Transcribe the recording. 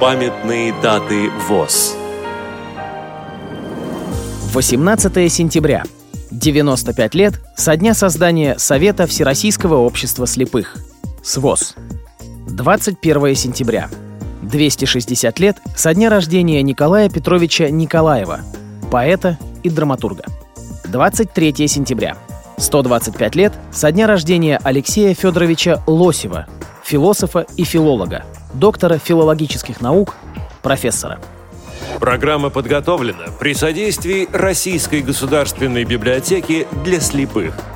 Памятные даты ВОЗ. 18 сентября. 95 лет со дня создания Совета Всероссийского общества слепых. СВОЗ. 21 сентября. 260 лет со дня рождения Николая Петровича Николаева, поэта и драматурга. 23 сентября. 125 лет со дня рождения Алексея Федоровича Лосева, философа и филолога, доктора филологических наук, профессора. Программа подготовлена при содействии Российской государственной библиотеки для слепых –